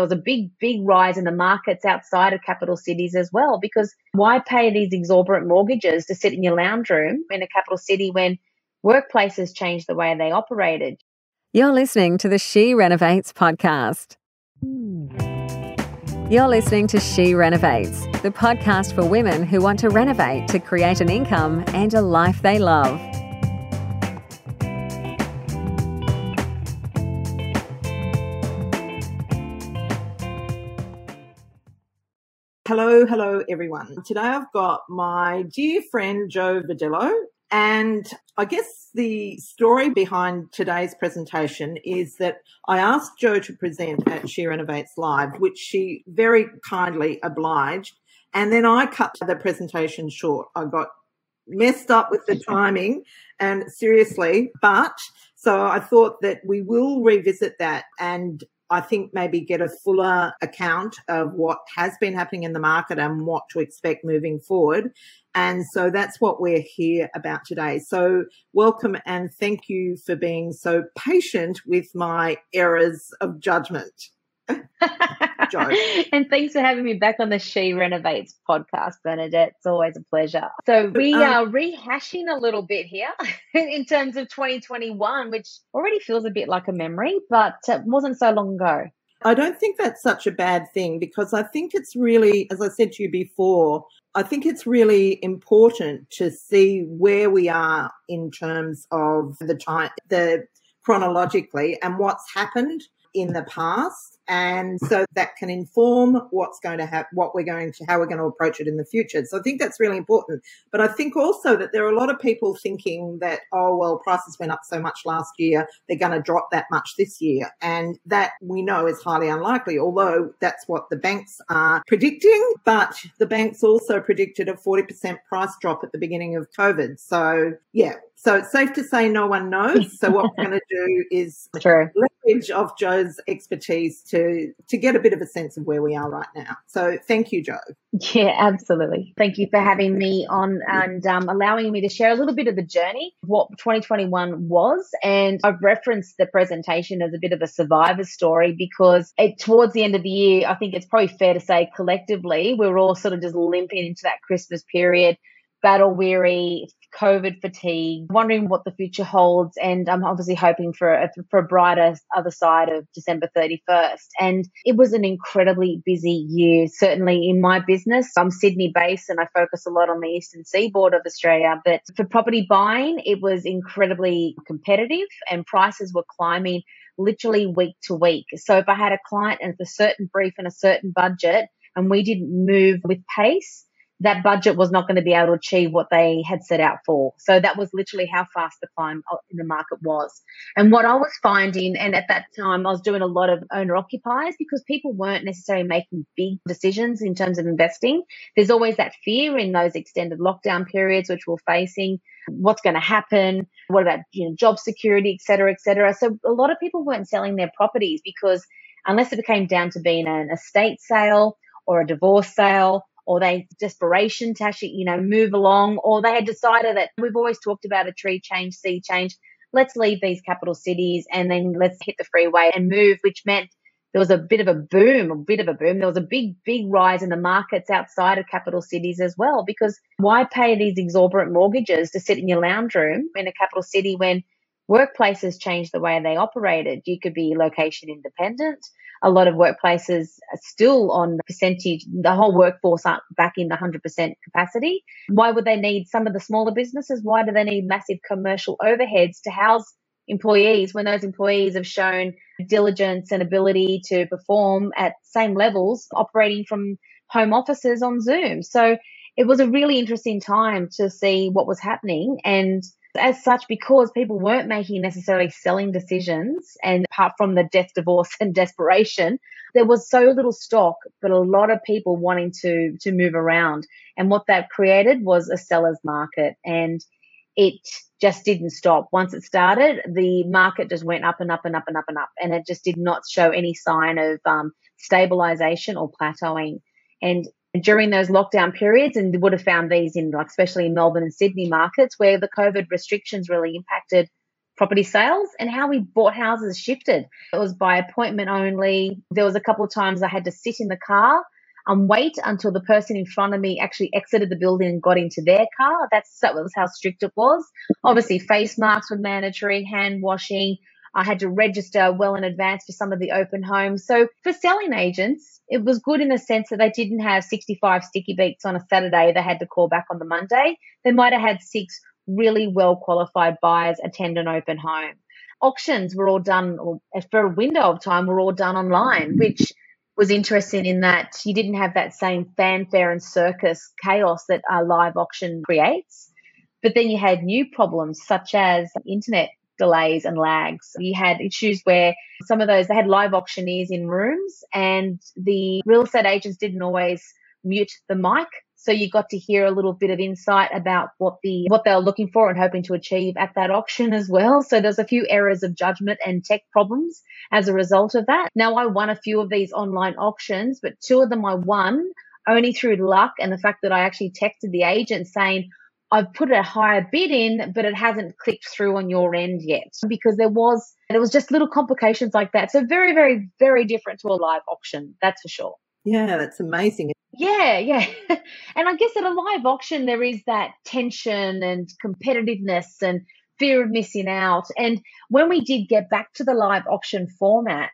there was a big, big rise in the markets outside of capital cities as well. Because why pay these exorbitant mortgages to sit in your lounge room in a capital city when workplaces changed the way they operated? You're listening to the She Renovates podcast. You're listening to She Renovates, the podcast for women who want to renovate to create an income and a life they love. Hello, hello, everyone. Today I've got my dear friend Jo Verdillo, and I guess the story behind today's presentation is that I asked Jo to present at She Renovates Live, which she very kindly obliged, and then I cut the presentation short. I got messed up with the timing and seriously, but so I thought that we will revisit that and I think maybe get a fuller account of what has been happening in the market and what to expect moving forward. And so that's what we're here about today. So welcome and thank you for being so patient with my errors of judgment. and thanks for having me back on the She Renovates podcast, Bernadette. It's always a pleasure. So we um, are rehashing a little bit here in terms of 2021, which already feels a bit like a memory, but it wasn't so long ago. I don't think that's such a bad thing because I think it's really, as I said to you before, I think it's really important to see where we are in terms of the time, the chronologically and what's happened in the past and so that can inform what's going to happen, what we're going to, how we're going to approach it in the future. So I think that's really important. But I think also that there are a lot of people thinking that, oh, well, prices went up so much last year, they're going to drop that much this year. And that we know is highly unlikely, although that's what the banks are predicting. But the banks also predicted a 40% price drop at the beginning of COVID. So yeah, so it's safe to say no one knows. So what we're going to do is True. leverage of Jo's expertise to to get a bit of a sense of where we are right now. So thank you, Jo. Yeah, absolutely. Thank you for having me on and um, allowing me to share a little bit of the journey, what 2021 was. And I've referenced the presentation as a bit of a survivor story because it, towards the end of the year, I think it's probably fair to say collectively, we were all sort of just limping into that Christmas period battle weary, COVID fatigue, wondering what the future holds. And I'm obviously hoping for a, for a brighter other side of December 31st. And it was an incredibly busy year, certainly in my business. I'm Sydney based and I focus a lot on the eastern seaboard of Australia. But for property buying, it was incredibly competitive and prices were climbing literally week to week. So if I had a client and a certain brief and a certain budget and we didn't move with pace, that budget was not going to be able to achieve what they had set out for. So that was literally how fast the climb uh, in the market was. And what I was finding, and at that time, I was doing a lot of owner occupiers because people weren't necessarily making big decisions in terms of investing. There's always that fear in those extended lockdown periods, which we're facing. What's going to happen? What about you know job security, et cetera, et cetera. So a lot of people weren't selling their properties because unless it came down to being an estate sale or a divorce sale or they desperation to actually, you know, move along, or they had decided that we've always talked about a tree change, sea change. Let's leave these capital cities and then let's hit the freeway and move, which meant there was a bit of a boom, a bit of a boom. There was a big, big rise in the markets outside of capital cities as well, because why pay these exorbitant mortgages to sit in your lounge room in a capital city when workplaces changed the way they operated? You could be location independent a lot of workplaces are still on the percentage, the whole workforce aren't back in the 100% capacity. Why would they need some of the smaller businesses? Why do they need massive commercial overheads to house employees when those employees have shown diligence and ability to perform at same levels operating from home offices on Zoom? So it was a really interesting time to see what was happening and as such, because people weren't making necessarily selling decisions, and apart from the death, divorce, and desperation, there was so little stock, but a lot of people wanting to to move around. And what that created was a seller's market, and it just didn't stop. Once it started, the market just went up and up and up and up and up, and it just did not show any sign of um, stabilization or plateauing. And during those lockdown periods and would have found these in like especially in Melbourne and Sydney markets where the COVID restrictions really impacted property sales and how we bought houses shifted. It was by appointment only. There was a couple of times I had to sit in the car and wait until the person in front of me actually exited the building and got into their car. That's that was how strict it was. Obviously, face masks were mandatory, hand washing. I had to register well in advance for some of the open homes. So for selling agents, it was good in the sense that they didn't have 65 sticky beats on a Saturday. They had to call back on the Monday. They might have had six really well qualified buyers attend an open home. Auctions were all done, or uh, for a window of time, were all done online, which was interesting in that you didn't have that same fanfare and circus chaos that a live auction creates. But then you had new problems such as internet delays and lags. You had issues where some of those, they had live auctioneers in rooms and the real estate agents didn't always mute the mic. So you got to hear a little bit of insight about what the what they were looking for and hoping to achieve at that auction as well. So there's a few errors of judgment and tech problems as a result of that. Now I won a few of these online auctions, but two of them I won only through luck and the fact that I actually texted the agent saying, I've put a higher bid in, but it hasn't clicked through on your end yet because there was, there was just little complications like that. So very, very, very different to a live auction. That's for sure. Yeah, that's amazing. Yeah, yeah. and I guess at a live auction, there is that tension and competitiveness and fear of missing out. And when we did get back to the live auction format,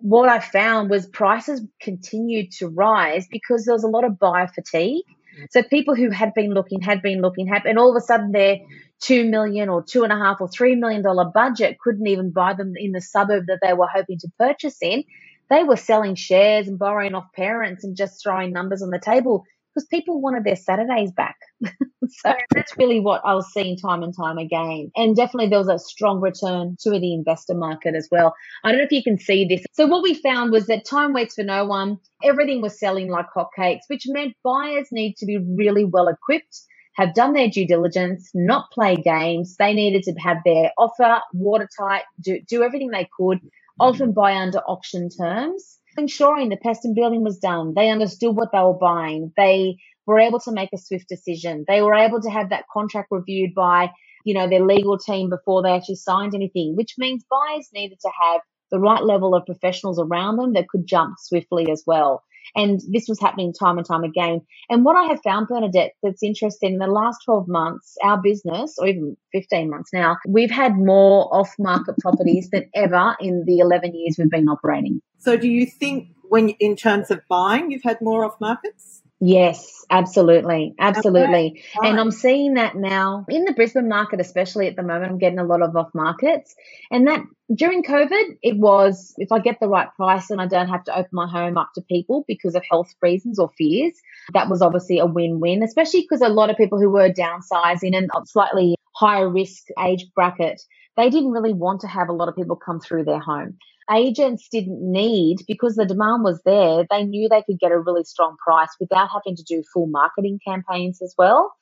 what I found was prices continued to rise because there was a lot of buyer fatigue. So people who had been looking, had been looking, had, and all of a sudden their two million or two and a half or three million dollar budget couldn't even buy them in the suburb that they were hoping to purchase in. They were selling shares and borrowing off parents and just throwing numbers on the table because people wanted their Saturdays back. so that's really what I was seeing time and time again. And definitely there was a strong return to the investor market as well. I don't know if you can see this. So what we found was that time waits for no one. Everything was selling like hotcakes, which meant buyers need to be really well equipped have done their due diligence, not play games. They needed to have their offer watertight, do, do everything they could often buy under auction terms. Ensuring the pest and building was done. They understood what they were buying. They were able to make a swift decision. They were able to have that contract reviewed by, you know, their legal team before they actually signed anything, which means buyers needed to have the right level of professionals around them that could jump swiftly as well. And this was happening time and time again. And what I have found, Bernadette, that's interesting in the last 12 months, our business, or even 15 months now, we've had more off market properties than ever in the 11 years we've been operating. So do you think when in terms of buying, you've had more off markets? Yes, absolutely. Absolutely. Okay. And I'm seeing that now in the Brisbane market, especially at the moment. I'm getting a lot of off markets. And that during COVID, it was if I get the right price and I don't have to open my home up to people because of health reasons or fears, that was obviously a win win, especially because a lot of people who were downsizing and slightly higher risk age bracket, they didn't really want to have a lot of people come through their home agents didn't need because the demand was there they knew they could get a really strong price without having to do full marketing campaigns as well.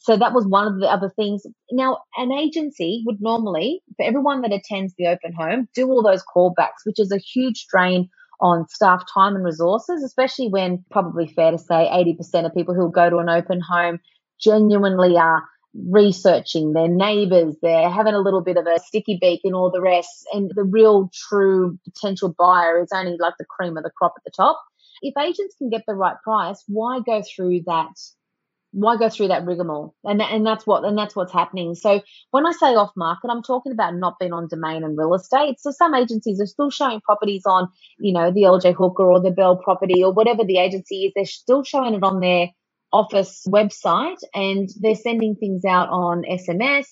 So that was one of the other things. Now an agency would normally for everyone that attends the open home do all those callbacks which is a huge drain on staff time and resources especially when probably fair to say 80% of people who go to an open home genuinely are researching their neighbors, they're having a little bit of a sticky beak and all the rest. And the real true potential buyer is only like the cream of the crop at the top. If agents can get the right price, why go through that? Why go through that rigmarole? And and that's what and that's what's happening. So when I say off market, I'm talking about not being on domain and real estate. So some agencies are still showing properties on, you know, the LJ Hooker or the Belle property or whatever the agency is. They're still showing it on their office website and they're sending things out on SMS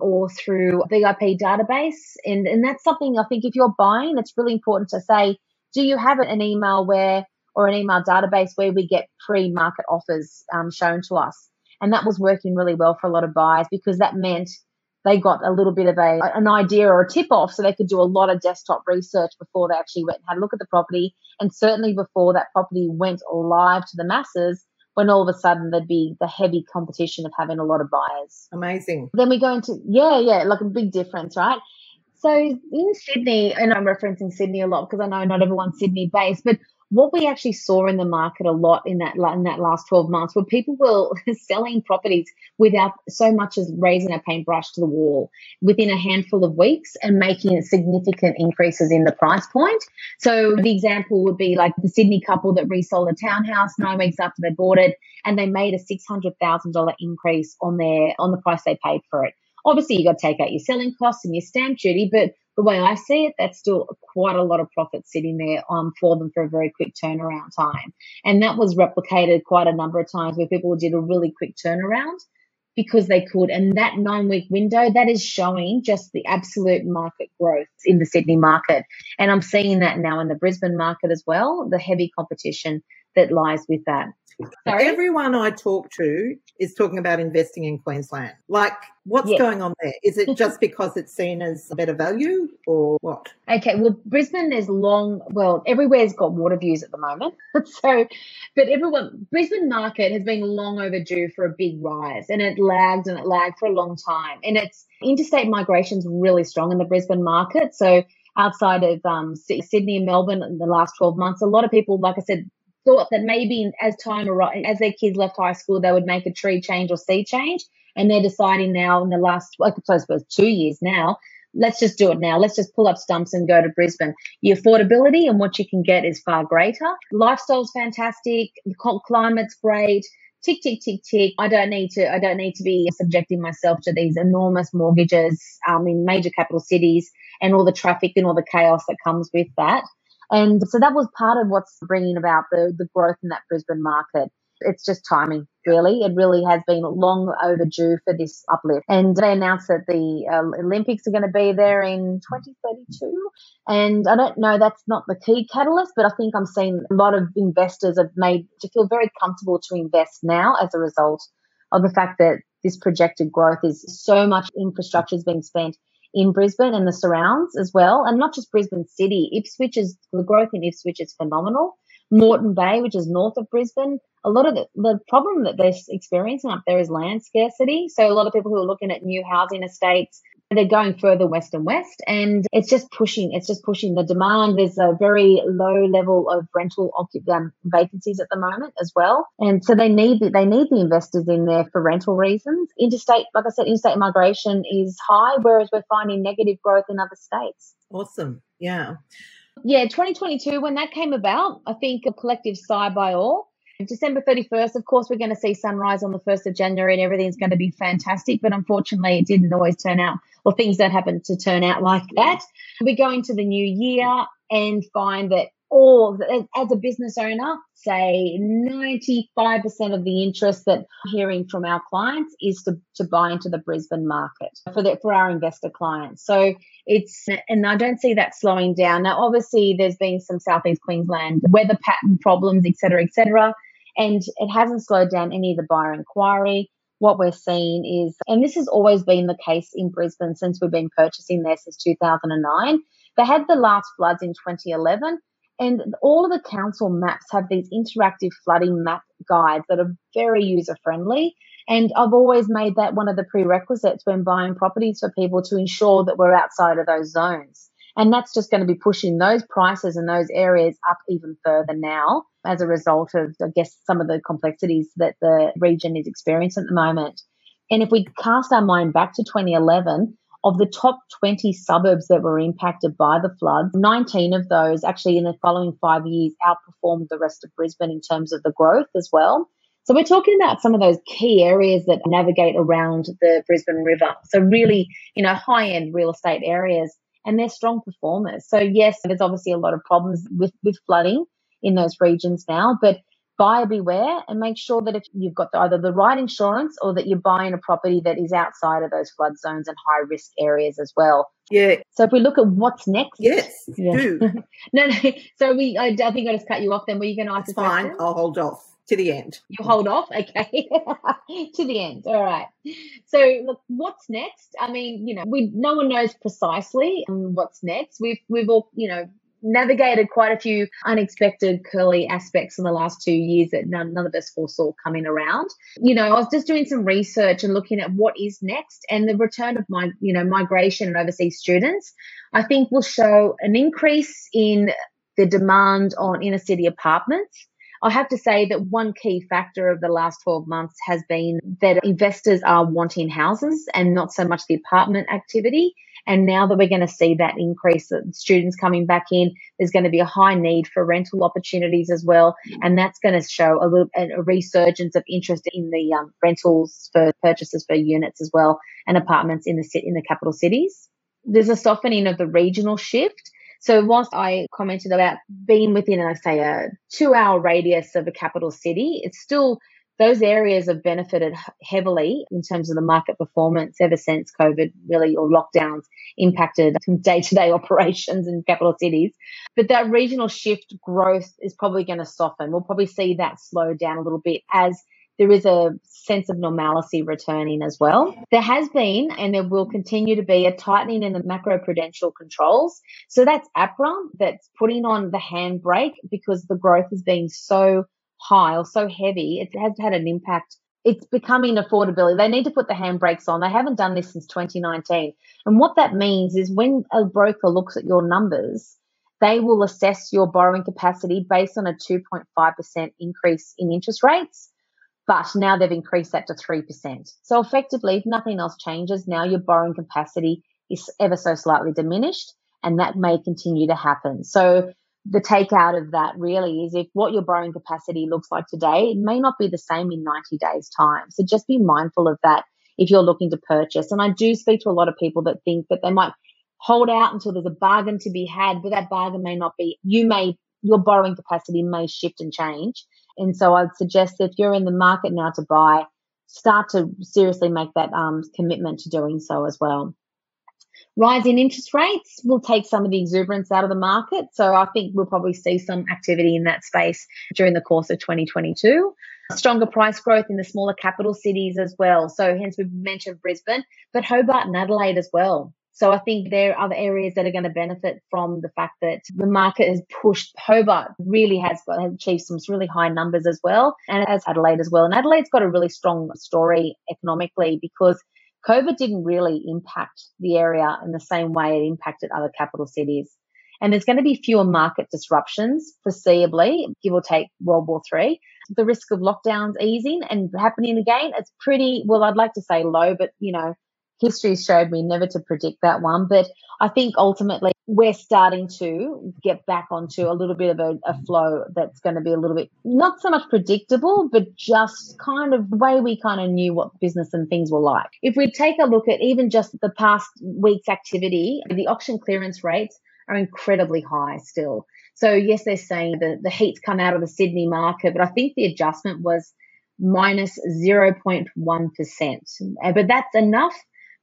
or through VIP database. And, and that's something I think if you're buying, it's really important to say, do you have an email where or an email database where we get pre-market offers um, shown to us? And that was working really well for a lot of buyers because that meant they got a little bit of a an idea or a tip off so they could do a lot of desktop research before they actually went and had a look at the property and certainly before that property went live to the masses when all of a sudden there'd be the heavy competition of having a lot of buyers. Amazing. Then we go into, yeah, yeah, like a big difference, right? So in Sydney, and I'm referencing Sydney a lot because I know not everyone's Sydney based, but what we actually saw in the market a lot in that in that last 12 months were people were selling properties without so much as raising a paintbrush to the wall within a handful of weeks and making significant increases in the price point. So the example would be like the Sydney couple that resold a townhouse nine weeks after they bought it and they made a $600,000 increase on their on the price they paid for it. Obviously, you got to take out your selling costs and your stamp duty, but the way I see it, that's still quite a lot of profit sitting there um, for them for a very quick turnaround time. And that was replicated quite a number of times where people did a really quick turnaround because they could. And that nine week window, that is showing just the absolute market growth in the Sydney market. And I'm seeing that now in the Brisbane market as well, the heavy competition that lies with that. Sorry? Everyone I talk to is talking about investing in Queensland. Like, what's yes. going on there? Is it just because it's seen as a better value or what? Okay, well, Brisbane is long, well, everywhere's got water views at the moment. so, but everyone, Brisbane market has been long overdue for a big rise and it lagged and it lagged for a long time. And it's interstate migration is really strong in the Brisbane market. So, outside of um, Sydney and Melbourne in the last 12 months, a lot of people, like I said, thought that maybe as time arrived, as their kids left high school, they would make a tree change or sea change. And they're deciding now in the last, I suppose, two years now, let's just do it now. Let's just pull up stumps and go to Brisbane. The affordability and what you can get is far greater. Lifestyle's fantastic. The climate's great. Tick, tick, tick, tick. I don't need to, I don't need to be subjecting myself to these enormous mortgages um, in major capital cities and all the traffic and all the chaos that comes with that. And so that was part of what's bringing about the, the growth in that Brisbane market. It's just timing, really. It really has been long overdue for this uplift. And they announced that the uh, Olympics are going to be there in 2032. And I don't know, that's not the key catalyst, but I think I'm seeing a lot of investors have made to feel very comfortable to invest now as a result of the fact that this projected growth is so much infrastructure is being spent in Brisbane and the surrounds as well. And not just Brisbane City. Ipswich is, the growth in Ipswich is phenomenal. Moreton Bay, which is north of Brisbane, a lot of the, the problem that they're experiencing up there is land scarcity. So a lot of people who are looking at new housing estates they're going further west and west and it's just pushing it's just pushing. The demand there's a very low level of rental um, vacancies at the moment as well. And so they need the, they need the investors in there for rental reasons. Interstate like i said interstate migration is high whereas we're finding negative growth in other states. Awesome. Yeah. Yeah 2022 when that came about i think a collective sigh by all December 31st, of course, we're going to see sunrise on the 1st of January and everything's going to be fantastic. But unfortunately, it didn't always turn out, or things don't happen to turn out like that. We go into the new year and find that all, as a business owner, say 95% of the interest that I'm hearing from our clients is to, to buy into the Brisbane market for the, for our investor clients. So it's, and I don't see that slowing down. Now, obviously, there's been some Southeast Queensland weather pattern problems, et cetera, et cetera and it hasn't slowed down any of the buyer inquiry. What we're seeing is, and this has always been the case in Brisbane since we've been purchasing there since 2009. They had the last floods in 2011, and all of the council maps have these interactive flooding map guides that are very user friendly. And I've always made that one of the prerequisites when buying properties for people to ensure that we're outside of those zones. And that's just going to be pushing those prices in those areas up even further now as a result of, I guess, some of the complexities that the region is experiencing at the moment. And if we cast our mind back to 2011, of the top 20 suburbs that were impacted by the floods, 19 of those actually in the following five years outperformed the rest of Brisbane in terms of the growth as well. So we're talking about some of those key areas that navigate around the Brisbane River. So really, you know, high end real estate areas and they're strong performers. So yes, there's obviously a lot of problems with, with flooding in those regions now, but buyer beware and make sure that if you've got either the right insurance or that you're buying a property that is outside of those flood zones and high risk areas as well. Yeah. So if we look at what's next. Yes, yeah. do. no, no. So we, I, I, think I just cut you off then. Were you going to ask fine. I'll hold off to the end. You hold off, okay, to the end. All right. So, look, what's next? I mean, you know, we no one knows precisely um, what's next. We've we've all, you know, navigated quite a few unexpected curly aspects in the last two years that none, none of us foresaw coming around. You know, I was just doing some research and looking at what is next and the return of my, you know, migration and overseas students, I think will show an increase in the demand on inner city apartments. I have to say that one key factor of the last 12 months has been that investors are wanting houses and not so much the apartment activity. And now that we're going to see that increase, that students coming back in, there's going to be a high need for rental opportunities as well. And that's going to show a little a resurgence of interest in the um, rentals for purchases for units as well and apartments in the in the capital cities. There's a softening of the regional shift. So whilst I commented about being within, let's say, a two hour radius of a capital city, it's still those areas have benefited heavily in terms of the market performance ever since COVID really or lockdowns impacted day to day operations in capital cities. But that regional shift growth is probably going to soften. We'll probably see that slow down a little bit as there is a sense of normalcy returning as well. There has been and there will continue to be a tightening in the macroprudential controls. So that's APRA that's putting on the handbrake because the growth has been so high or so heavy, it has had an impact. It's becoming affordability. They need to put the handbrakes on. They haven't done this since 2019. And what that means is when a broker looks at your numbers, they will assess your borrowing capacity based on a 2.5% increase in interest rates. But now they've increased that to 3%. So effectively, if nothing else changes, now your borrowing capacity is ever so slightly diminished and that may continue to happen. So the takeout of that really is if what your borrowing capacity looks like today, it may not be the same in 90 days' time. So just be mindful of that if you're looking to purchase. And I do speak to a lot of people that think that they might hold out until there's a bargain to be had, but that bargain may not be, you may, your borrowing capacity may shift and change. And so I'd suggest if you're in the market now to buy, start to seriously make that um, commitment to doing so as well. Rising interest rates will take some of the exuberance out of the market. So I think we'll probably see some activity in that space during the course of 2022. Stronger price growth in the smaller capital cities as well. So hence we've mentioned Brisbane, but Hobart and Adelaide as well. So I think there are other areas that are going to benefit from the fact that the market has pushed Hobart really has, got, has achieved some really high numbers as well, and as Adelaide as well. And Adelaide's got a really strong story economically because COVID didn't really impact the area in the same way it impacted other capital cities. And there's going to be fewer market disruptions foreseeably, give or take World War III. The risk of lockdowns easing and happening again, it's pretty, well, I'd like to say low, but you know, history showed me never to predict that one. But I think ultimately we're starting to get back onto a little bit of a, a, flow that's going to be a little bit not so much predictable, but just kind of the way we kind of knew what business and things were like. If we take a look at even just the past week's activity, the auction clearance rates are incredibly high still. So yes, they're saying that the heat's come out of the Sydney market, but I think the adjustment was minus 0.1. But that's enough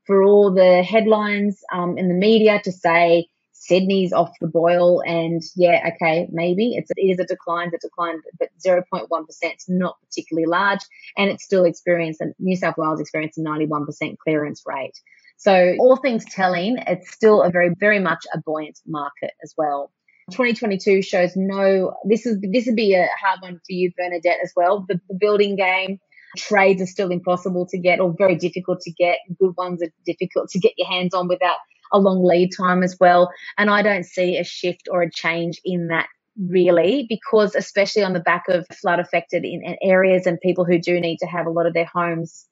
for all the headlines um, in the media to say Sydney's off the boil, and yeah, okay, maybe it's it is a decline, a decline, but zero point one percent is not particularly large, and it's still experienced. New South Wales experienced a ninety one percent clearance rate. So all things telling, it's still a very very much a buoyant market as well. 2022 shows no. This is this would be a hard one for you, Bernadette, as well. The, the building game trades are still impossible to get or very difficult to get. Good ones are difficult to get your hands on without a long lead time as well. And I don't see a shift or a change in that really because especially on the back of flood affected in, areas and people who do need to have a lot of their homes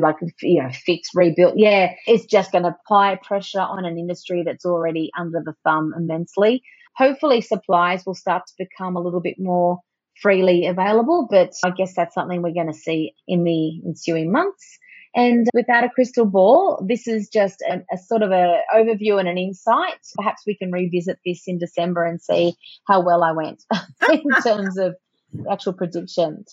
like you know fixed rebuilt yeah it's just going to apply pressure on an industry that's already under the thumb immensely hopefully supplies will start to become a little bit more freely available, but I guess that's something we're going to see in the ensuing months. And without a crystal ball, this is just a, a sort of an overview and an insight. Perhaps we can revisit this in December and see how well I went in terms of actual predictions.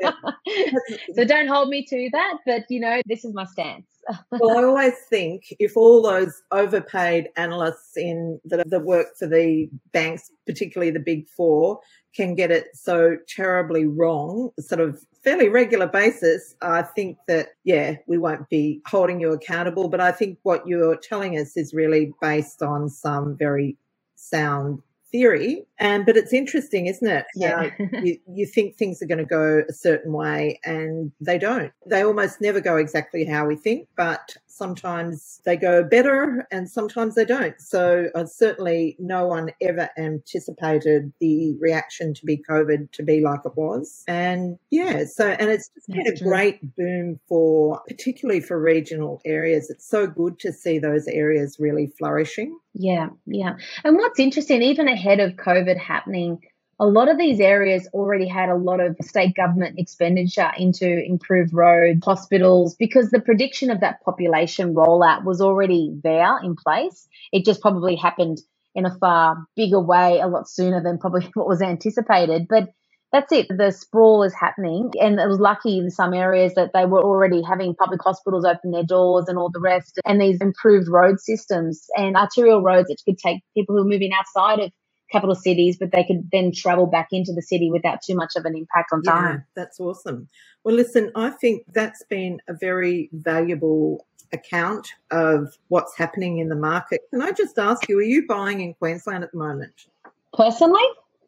Yeah. so don't hold me to that, but you know, this is my stance. well, I always think if all those overpaid analysts in that, that work for the banks, particularly the big four, can get it so terribly wrong, sort of fairly regular basis, I think that, yeah, we won't be holding you accountable. But I think what you're telling us is really based on some very sound theory. And but it's interesting, isn't it? Yeah. you, you think things are going to go a certain way and they don't. They almost never go exactly how we think, but sometimes they go better and sometimes they don't. So uh, certainly no one ever anticipated the reaction to be COVID to be like it was. And yeah, so, and it's just been a great boom for, particularly for regional areas. It's so good to see those areas really flourishing. Yeah, yeah. And what's interesting, even ahead of COVID happening, a lot of these areas already had a lot of state government expenditure into improved roads, hospitals, because the prediction of that population rollout was already there in place. It just probably happened in a far bigger way a lot sooner than probably what was anticipated. But that's it. The sprawl is happening. And it was lucky in some areas that they were already having public hospitals open their doors and all the rest, and these improved road systems and arterial roads that could take people who are moving outside of capital cities, but they could then travel back into the city without too much of an impact on time. Yeah, that's awesome. Well, listen, I think that's been a very valuable account of what's happening in the market. Can I just ask you, are you buying in Queensland at the moment? Personally?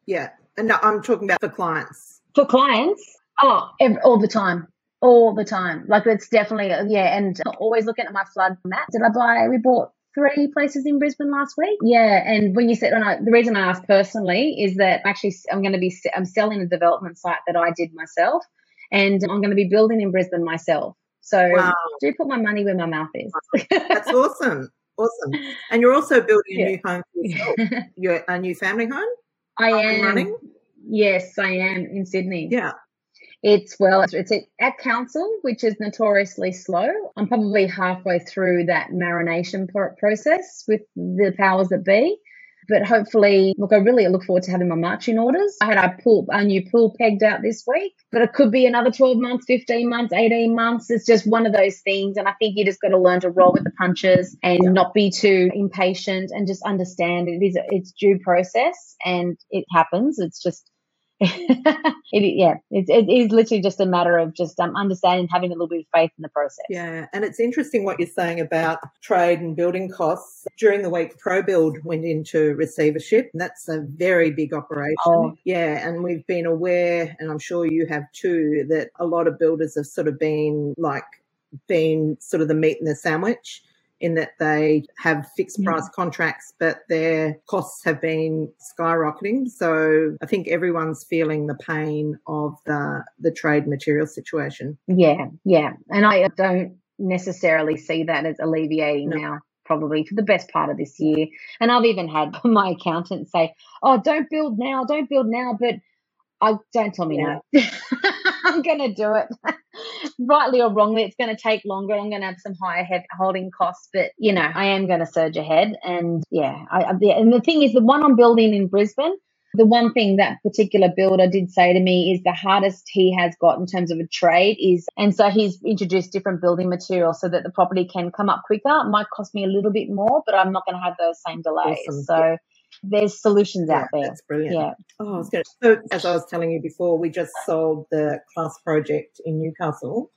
Yeah. And no, I'm talking about for clients. For clients? Oh, every, all the time all the time. Like it's definitely yeah, and always looking at my flood map. Did I buy? We bought three places in Brisbane last week. Yeah, and when you said, and I, the reason I asked personally is that actually I'm going to be I'm selling a development site that I did myself, and I'm going to be building in Brisbane myself. So wow. do put my money where my mouth is. That's awesome, awesome. And you're also building a new home for yourself, your a new family home. I am running. Yes, I am in Sydney. Yeah. It's well, it's, at council, which is notoriously slow. I'm probably halfway through that marination process with the powers that be. But hopefully, look, I really look forward to having my marching orders. I had a pool, a new pool pegged out this week, but it could be another 12 months, 15 months, 18 months. It's just one of those things. And I think you just got to learn to roll with the punches and yeah. not be too impatient and just understand it is, it's due process and it happens. It's just, it, yeah, it, it is literally just a matter of just um, understanding, having a little bit of faith in the process. Yeah, and it's interesting what you're saying about trade and building costs. During the week, ProBuild went into receivership, and that's a very big operation. Oh. Yeah, and we've been aware, and I'm sure you have too, that a lot of builders have sort of been like, been sort of the meat in the sandwich in that they have fixed price contracts, but their costs have been skyrocketing. So I think everyone's feeling the pain of the the trade material situation. Yeah, yeah, and I don't necessarily see that as alleviating no. now probably for the best part of this year. And I've even had my accountant say, "Oh, don't build now, don't build now," but I don't tell me yeah. no. I'm going to do it. Rightly or wrongly, it's going to take longer. I'm going to have some higher head holding costs, but you know, I am going to surge ahead. And yeah, I, and the thing is, the one I'm building in Brisbane, the one thing that particular builder did say to me is the hardest he has got in terms of a trade is, and so he's introduced different building materials so that the property can come up quicker. It might cost me a little bit more, but I'm not going to have those same delays. Awesome. So there's solutions yeah, out there. That's brilliant. Yeah. Oh, I was so as I was telling you before, we just sold the class project in Newcastle.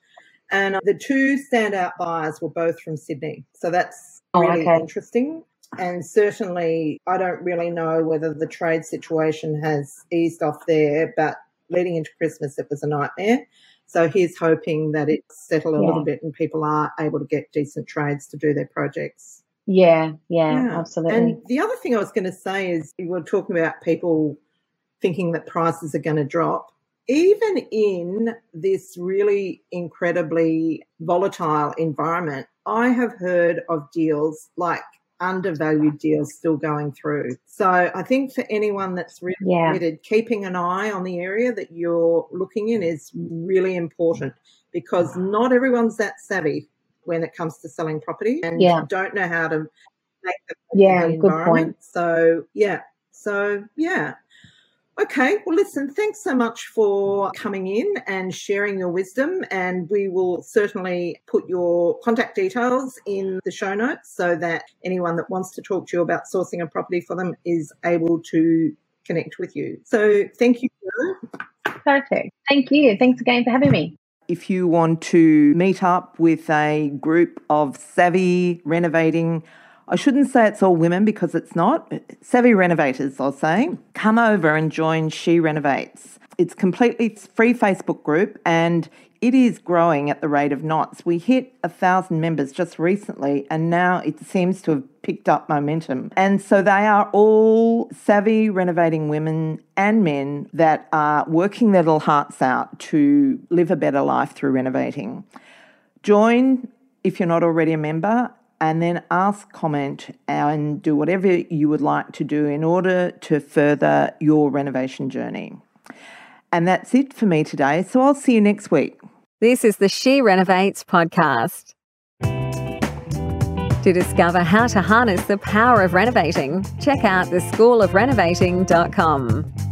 And the two standout buyers were both from Sydney. So that's oh, really okay. interesting. And certainly, I don't really know whether the trade situation has eased off there, but leading into Christmas, it was a nightmare. So he's hoping that it's settled a yeah. little bit and people are able to get decent trades to do their projects. Yeah, yeah, yeah, absolutely. And the other thing I was going to say is we were talking about people thinking that prices are going to drop. Even in this really incredibly volatile environment, I have heard of deals like undervalued deals still going through. So I think for anyone that's really yeah. committed, keeping an eye on the area that you're looking in is really important because not everyone's that savvy when it comes to selling property and yeah. don't know how to make the yeah, good point. So yeah, so yeah. Okay, well, listen, thanks so much for coming in and sharing your wisdom. And we will certainly put your contact details in the show notes so that anyone that wants to talk to you about sourcing a property for them is able to connect with you. So thank you. Perfect. Thank you. Thanks again for having me. If you want to meet up with a group of savvy renovating I shouldn't say it's all women because it's not. Savvy renovators, I'll say. Come over and join She Renovates. It's completely free Facebook group and it is growing at the rate of knots. We hit a thousand members just recently, and now it seems to have picked up momentum. And so they are all savvy renovating women and men that are working their little hearts out to live a better life through renovating. Join if you're not already a member and then ask, comment, and do whatever you would like to do in order to further your renovation journey. And that's it for me today. So I'll see you next week. This is the She Renovates podcast. To discover how to harness the power of renovating, check out theschoolofrenovating.com.